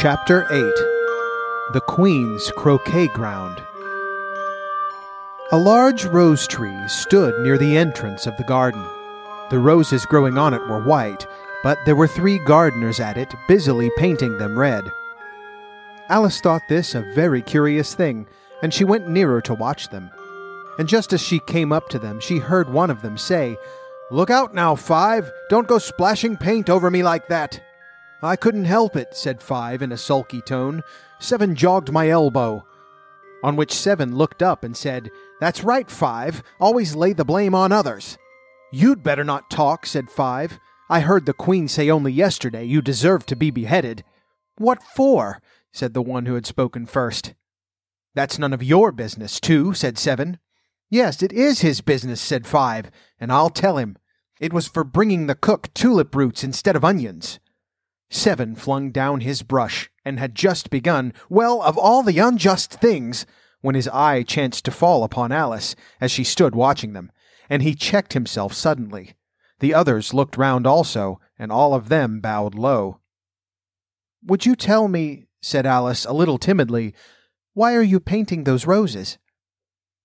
Chapter 8 The Queen's Croquet Ground. A large rose tree stood near the entrance of the garden. The roses growing on it were white, but there were three gardeners at it busily painting them red. Alice thought this a very curious thing, and she went nearer to watch them. And just as she came up to them, she heard one of them say, Look out now, Five! Don't go splashing paint over me like that! I couldn't help it, said Five in a sulky tone. Seven jogged my elbow. On which Seven looked up and said, That's right, Five. Always lay the blame on others. You'd better not talk, said Five. I heard the Queen say only yesterday you deserved to be beheaded. What for? said the one who had spoken first. That's none of your business, Two, said Seven. Yes, it is his business, said Five, and I'll tell him. It was for bringing the cook tulip roots instead of onions. Seven flung down his brush and had just begun, well, of all the unjust things, when his eye chanced to fall upon Alice as she stood watching them, and he checked himself suddenly. The others looked round also, and all of them bowed low. Would you tell me, said Alice a little timidly, why are you painting those roses?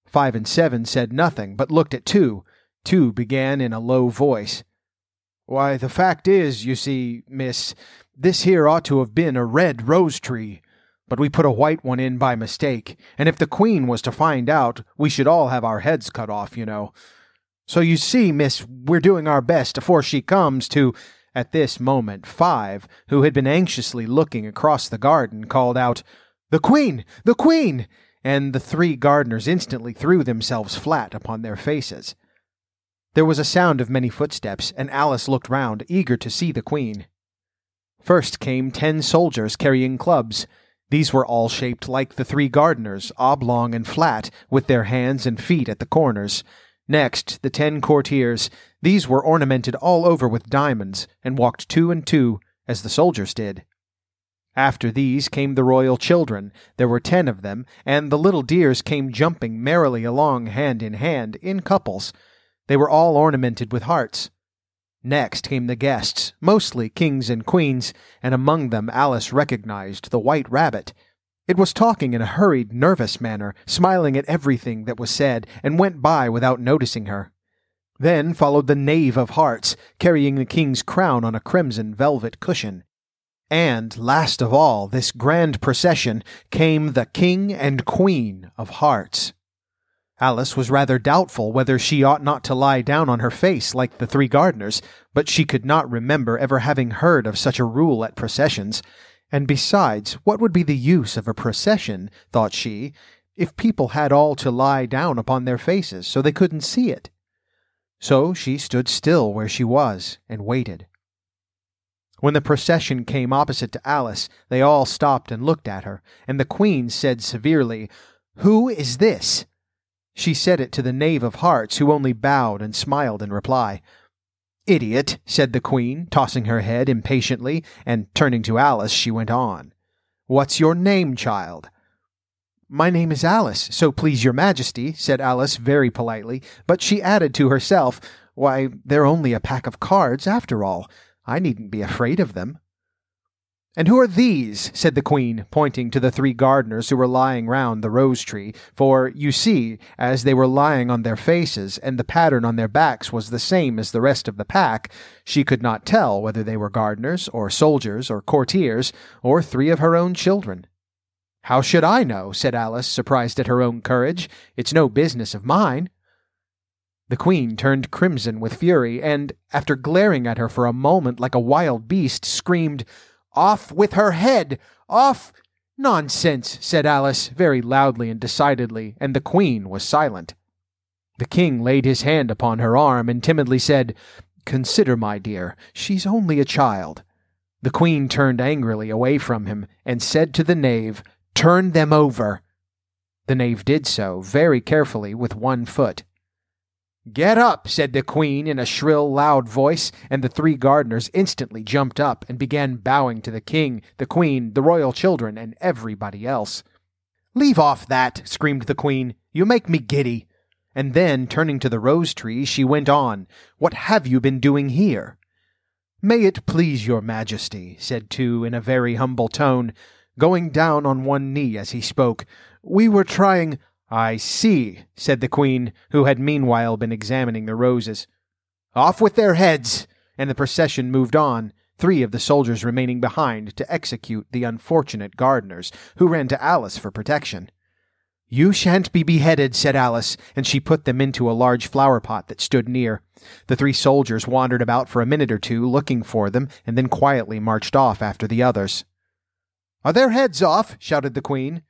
Five and Seven said nothing, but looked at Two. Two began in a low voice. Why, the fact is, you see, miss, this here ought to have been a red rose tree, but we put a white one in by mistake, and if the Queen was to find out, we should all have our heads cut off, you know. So you see, miss, we're doing our best afore she comes to. At this moment, Five, who had been anxiously looking across the garden, called out, The Queen! The Queen! And the three gardeners instantly threw themselves flat upon their faces. There was a sound of many footsteps, and Alice looked round, eager to see the Queen. First came ten soldiers carrying clubs. These were all shaped like the three gardeners, oblong and flat, with their hands and feet at the corners. Next, the ten courtiers. These were ornamented all over with diamonds, and walked two and two, as the soldiers did. After these came the royal children. There were ten of them, and the little dears came jumping merrily along hand in hand, in couples. They were all ornamented with hearts. Next came the guests, mostly kings and queens, and among them Alice recognized the white rabbit. It was talking in a hurried, nervous manner, smiling at everything that was said, and went by without noticing her. Then followed the knave of hearts, carrying the king's crown on a crimson velvet cushion. And, last of all, this grand procession, came the king and queen of hearts. Alice was rather doubtful whether she ought not to lie down on her face like the three gardeners, but she could not remember ever having heard of such a rule at processions. And besides, what would be the use of a procession, thought she, if people had all to lie down upon their faces so they couldn't see it? So she stood still where she was and waited. When the procession came opposite to Alice, they all stopped and looked at her, and the queen said severely, Who is this? She said it to the knave of hearts, who only bowed and smiled in reply. Idiot, said the queen, tossing her head impatiently, and turning to Alice, she went on. What's your name, child? My name is Alice, so please your majesty, said Alice very politely, but she added to herself, Why, they're only a pack of cards, after all. I needn't be afraid of them. And who are these? said the queen, pointing to the three gardeners who were lying round the rose tree. For, you see, as they were lying on their faces, and the pattern on their backs was the same as the rest of the pack, she could not tell whether they were gardeners, or soldiers, or courtiers, or three of her own children. How should I know? said Alice, surprised at her own courage. It's no business of mine. The queen turned crimson with fury, and, after glaring at her for a moment like a wild beast, screamed, off with her head! Off! Nonsense, said Alice, very loudly and decidedly, and the Queen was silent. The King laid his hand upon her arm and timidly said, Consider, my dear, she's only a child. The Queen turned angrily away from him and said to the knave, Turn them over. The knave did so, very carefully, with one foot. Get up, said the queen in a shrill, loud voice, and the three gardeners instantly jumped up and began bowing to the king, the queen, the royal children, and everybody else. Leave off that, screamed the queen. You make me giddy. And then, turning to the rose tree, she went on, What have you been doing here? May it please your majesty, said Two in a very humble tone, going down on one knee as he spoke. We were trying. I see, said the queen, who had meanwhile been examining the roses. Off with their heads! And the procession moved on, three of the soldiers remaining behind to execute the unfortunate gardeners, who ran to Alice for protection. You shan't be beheaded, said Alice, and she put them into a large flower pot that stood near. The three soldiers wandered about for a minute or two, looking for them, and then quietly marched off after the others. Are their heads off? shouted the Queen.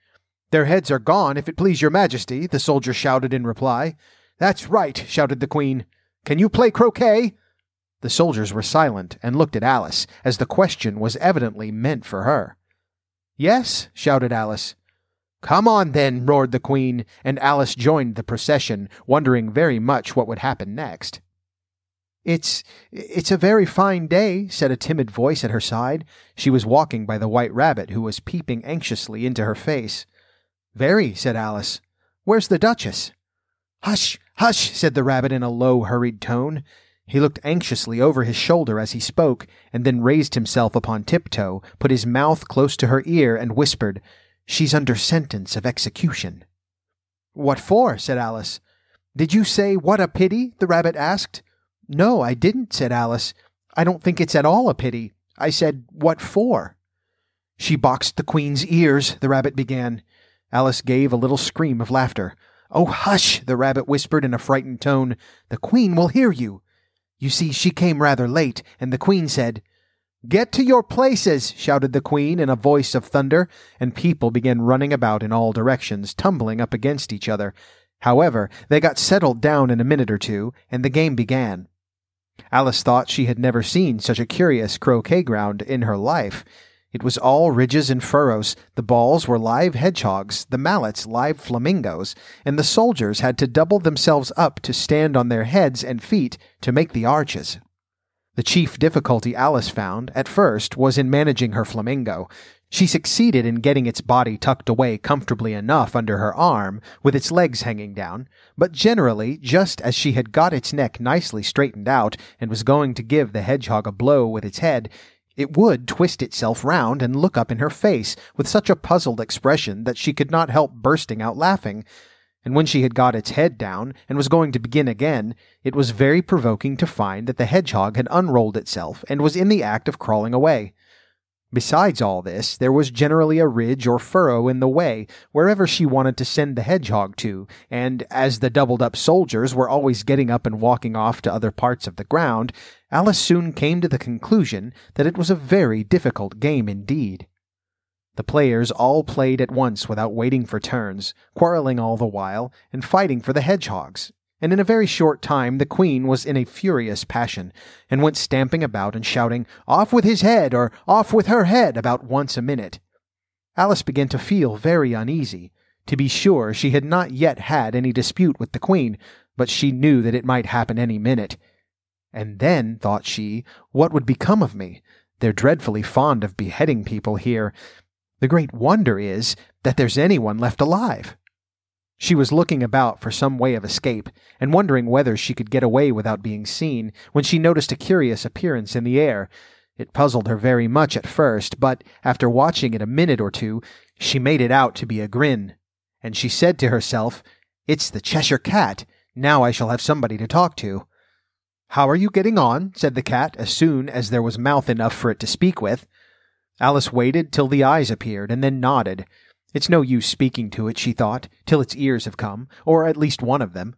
Their heads are gone, if it please your majesty, the soldier shouted in reply. That's right, shouted the Queen. Can you play croquet? The soldiers were silent and looked at Alice, as the question was evidently meant for her. Yes, shouted Alice. Come on, then, roared the Queen, and Alice joined the procession, wondering very much what would happen next. It's it's a very fine day, said a timid voice at her side. She was walking by the white rabbit, who was peeping anxiously into her face. Very, said Alice. Where's the Duchess? Hush, hush, said the rabbit in a low, hurried tone. He looked anxiously over his shoulder as he spoke, and then raised himself upon tiptoe, put his mouth close to her ear, and whispered, She's under sentence of execution. What for? said Alice. Did you say what a pity? the rabbit asked. No, I didn't, said Alice. I don't think it's at all a pity. I said, What for? She boxed the queen's ears, the rabbit began. Alice gave a little scream of laughter. Oh, hush, the rabbit whispered in a frightened tone. The queen will hear you. You see, she came rather late, and the queen said, Get to your places, shouted the queen in a voice of thunder, and people began running about in all directions, tumbling up against each other. However, they got settled down in a minute or two, and the game began. Alice thought she had never seen such a curious croquet ground in her life. It was all ridges and furrows. The balls were live hedgehogs, the mallets live flamingos, and the soldiers had to double themselves up to stand on their heads and feet to make the arches. The chief difficulty Alice found, at first, was in managing her flamingo. She succeeded in getting its body tucked away comfortably enough under her arm, with its legs hanging down, but generally, just as she had got its neck nicely straightened out and was going to give the hedgehog a blow with its head, it would twist itself round and look up in her face with such a puzzled expression that she could not help bursting out laughing and when she had got its head down and was going to begin again, it was very provoking to find that the hedgehog had unrolled itself and was in the act of crawling away. Besides all this, there was generally a ridge or furrow in the way wherever she wanted to send the hedgehog to, and as the doubled up soldiers were always getting up and walking off to other parts of the ground, Alice soon came to the conclusion that it was a very difficult game indeed. The players all played at once without waiting for turns, quarreling all the while, and fighting for the hedgehogs. And in a very short time the queen was in a furious passion, and went stamping about and shouting, Off with his head, or Off with her head, about once a minute. Alice began to feel very uneasy. To be sure, she had not yet had any dispute with the queen, but she knew that it might happen any minute. And then, thought she, what would become of me? They're dreadfully fond of beheading people here, the great wonder is that there's anyone left alive. She was looking about for some way of escape, and wondering whether she could get away without being seen, when she noticed a curious appearance in the air. It puzzled her very much at first, but after watching it a minute or two, she made it out to be a grin. And she said to herself, It's the Cheshire Cat. Now I shall have somebody to talk to. How are you getting on? said the cat, as soon as there was mouth enough for it to speak with. Alice waited till the eyes appeared, and then nodded. It's no use speaking to it, she thought, till its ears have come, or at least one of them.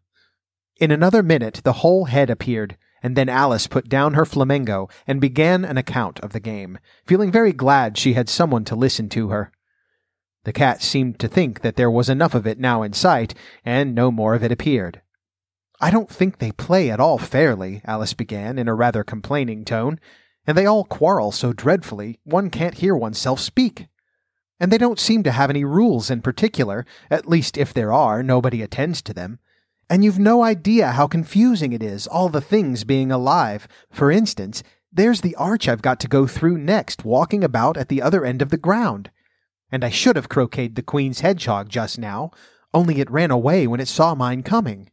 In another minute the whole head appeared, and then Alice put down her flamingo and began an account of the game, feeling very glad she had someone to listen to her. The cat seemed to think that there was enough of it now in sight, and no more of it appeared. I don't think they play at all fairly, Alice began in a rather complaining tone and they all quarrel so dreadfully one can't hear oneself speak. And they don't seem to have any rules in particular, at least if there are, nobody attends to them. And you've no idea how confusing it is, all the things being alive. For instance, there's the arch I've got to go through next, walking about at the other end of the ground. And I should have croqueted the Queen's hedgehog just now, only it ran away when it saw mine coming.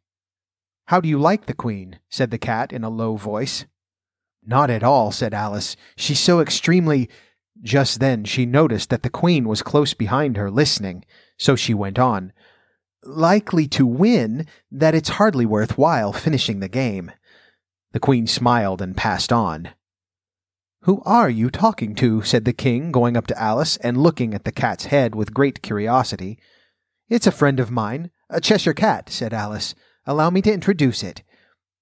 How do you like the Queen? said the cat in a low voice. Not at all, said Alice. She's so extremely. Just then she noticed that the Queen was close behind her, listening, so she went on. Likely to win, that it's hardly worth while finishing the game. The Queen smiled and passed on. Who are you talking to? said the King, going up to Alice and looking at the cat's head with great curiosity. It's a friend of mine, a Cheshire cat, said Alice. Allow me to introduce it.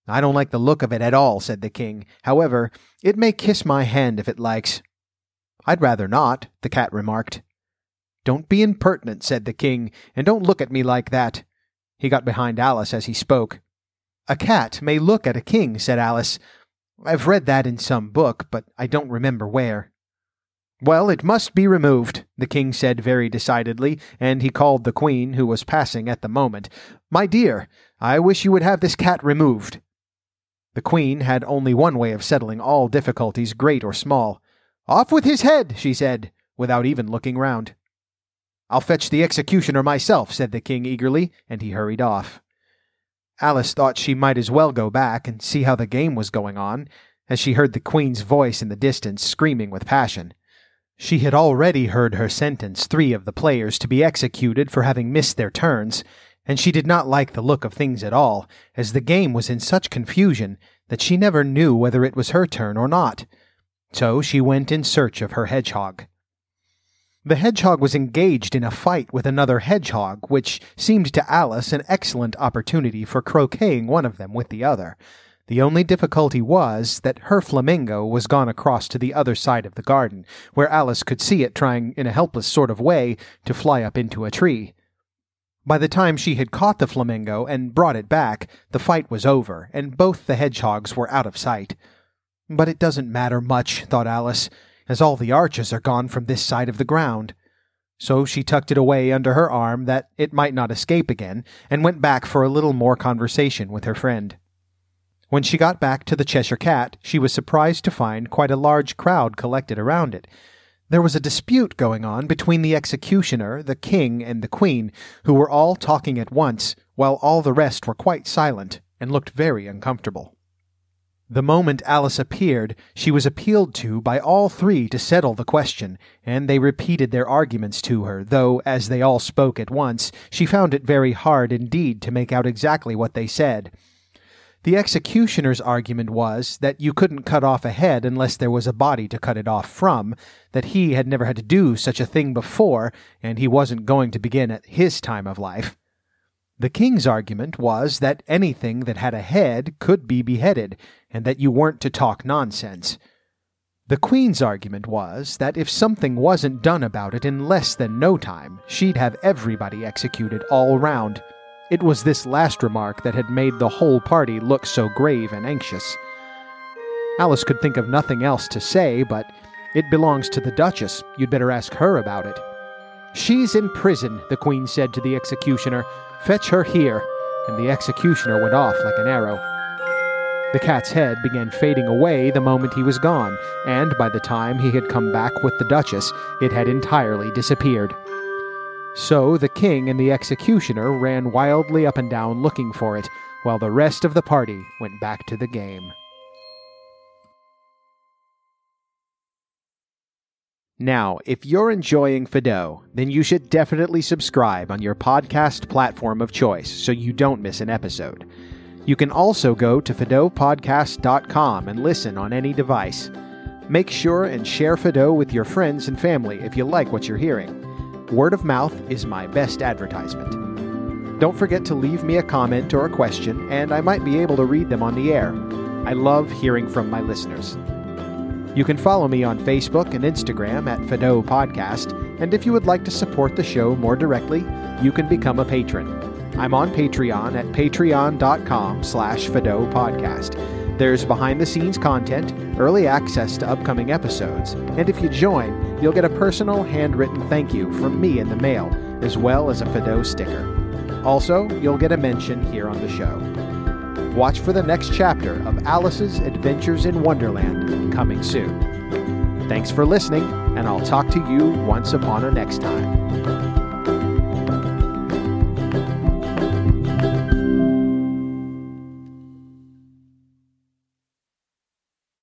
I don't like the look of it at all, said the king. However, it may kiss my hand if it likes. I'd rather not, the cat remarked. Don't be impertinent, said the king, and don't look at me like that. He got behind Alice as he spoke. A cat may look at a king, said Alice. I've read that in some book, but I don't remember where. Well, it must be removed, the king said very decidedly, and he called the queen, who was passing at the moment. My dear, I wish you would have this cat removed. The queen had only one way of settling all difficulties, great or small. Off with his head, she said, without even looking round. I'll fetch the executioner myself, said the king eagerly, and he hurried off. Alice thought she might as well go back and see how the game was going on, as she heard the queen's voice in the distance screaming with passion. She had already heard her sentence three of the players to be executed for having missed their turns, and she did not like the look of things at all, as the game was in such confusion that she never knew whether it was her turn or not. So she went in search of her hedgehog. The hedgehog was engaged in a fight with another hedgehog, which seemed to Alice an excellent opportunity for croqueting one of them with the other. The only difficulty was that her flamingo was gone across to the other side of the garden, where Alice could see it trying in a helpless sort of way to fly up into a tree. By the time she had caught the flamingo and brought it back, the fight was over, and both the hedgehogs were out of sight. But it doesn't matter much, thought Alice, as all the arches are gone from this side of the ground. So she tucked it away under her arm that it might not escape again, and went back for a little more conversation with her friend. When she got back to the Cheshire Cat, she was surprised to find quite a large crowd collected around it, there was a dispute going on between the executioner, the king, and the queen, who were all talking at once, while all the rest were quite silent and looked very uncomfortable. The moment Alice appeared, she was appealed to by all three to settle the question, and they repeated their arguments to her, though, as they all spoke at once, she found it very hard indeed to make out exactly what they said. The executioner's argument was that you couldn't cut off a head unless there was a body to cut it off from, that he had never had to do such a thing before, and he wasn't going to begin at his time of life. The king's argument was that anything that had a head could be beheaded, and that you weren't to talk nonsense. The queen's argument was that if something wasn't done about it in less than no time, she'd have everybody executed all round. It was this last remark that had made the whole party look so grave and anxious. Alice could think of nothing else to say, but it belongs to the Duchess. You'd better ask her about it. She's in prison, the Queen said to the executioner. Fetch her here. And the executioner went off like an arrow. The cat's head began fading away the moment he was gone, and by the time he had come back with the Duchess, it had entirely disappeared. So the king and the executioner ran wildly up and down looking for it, while the rest of the party went back to the game. Now, if you're enjoying Fido, then you should definitely subscribe on your podcast platform of choice so you don't miss an episode. You can also go to FidoPodcast.com and listen on any device. Make sure and share Fido with your friends and family if you like what you're hearing. Word of mouth is my best advertisement. Don't forget to leave me a comment or a question, and I might be able to read them on the air. I love hearing from my listeners. You can follow me on Facebook and Instagram at Fido Podcast, and if you would like to support the show more directly, you can become a patron. I'm on Patreon at patreon.com slash Fido Podcast. There's behind the scenes content, early access to upcoming episodes, and if you join, you'll get a personal handwritten thank you from me in the mail, as well as a Fido sticker. Also, you'll get a mention here on the show. Watch for the next chapter of Alice's Adventures in Wonderland coming soon. Thanks for listening, and I'll talk to you once upon a next time.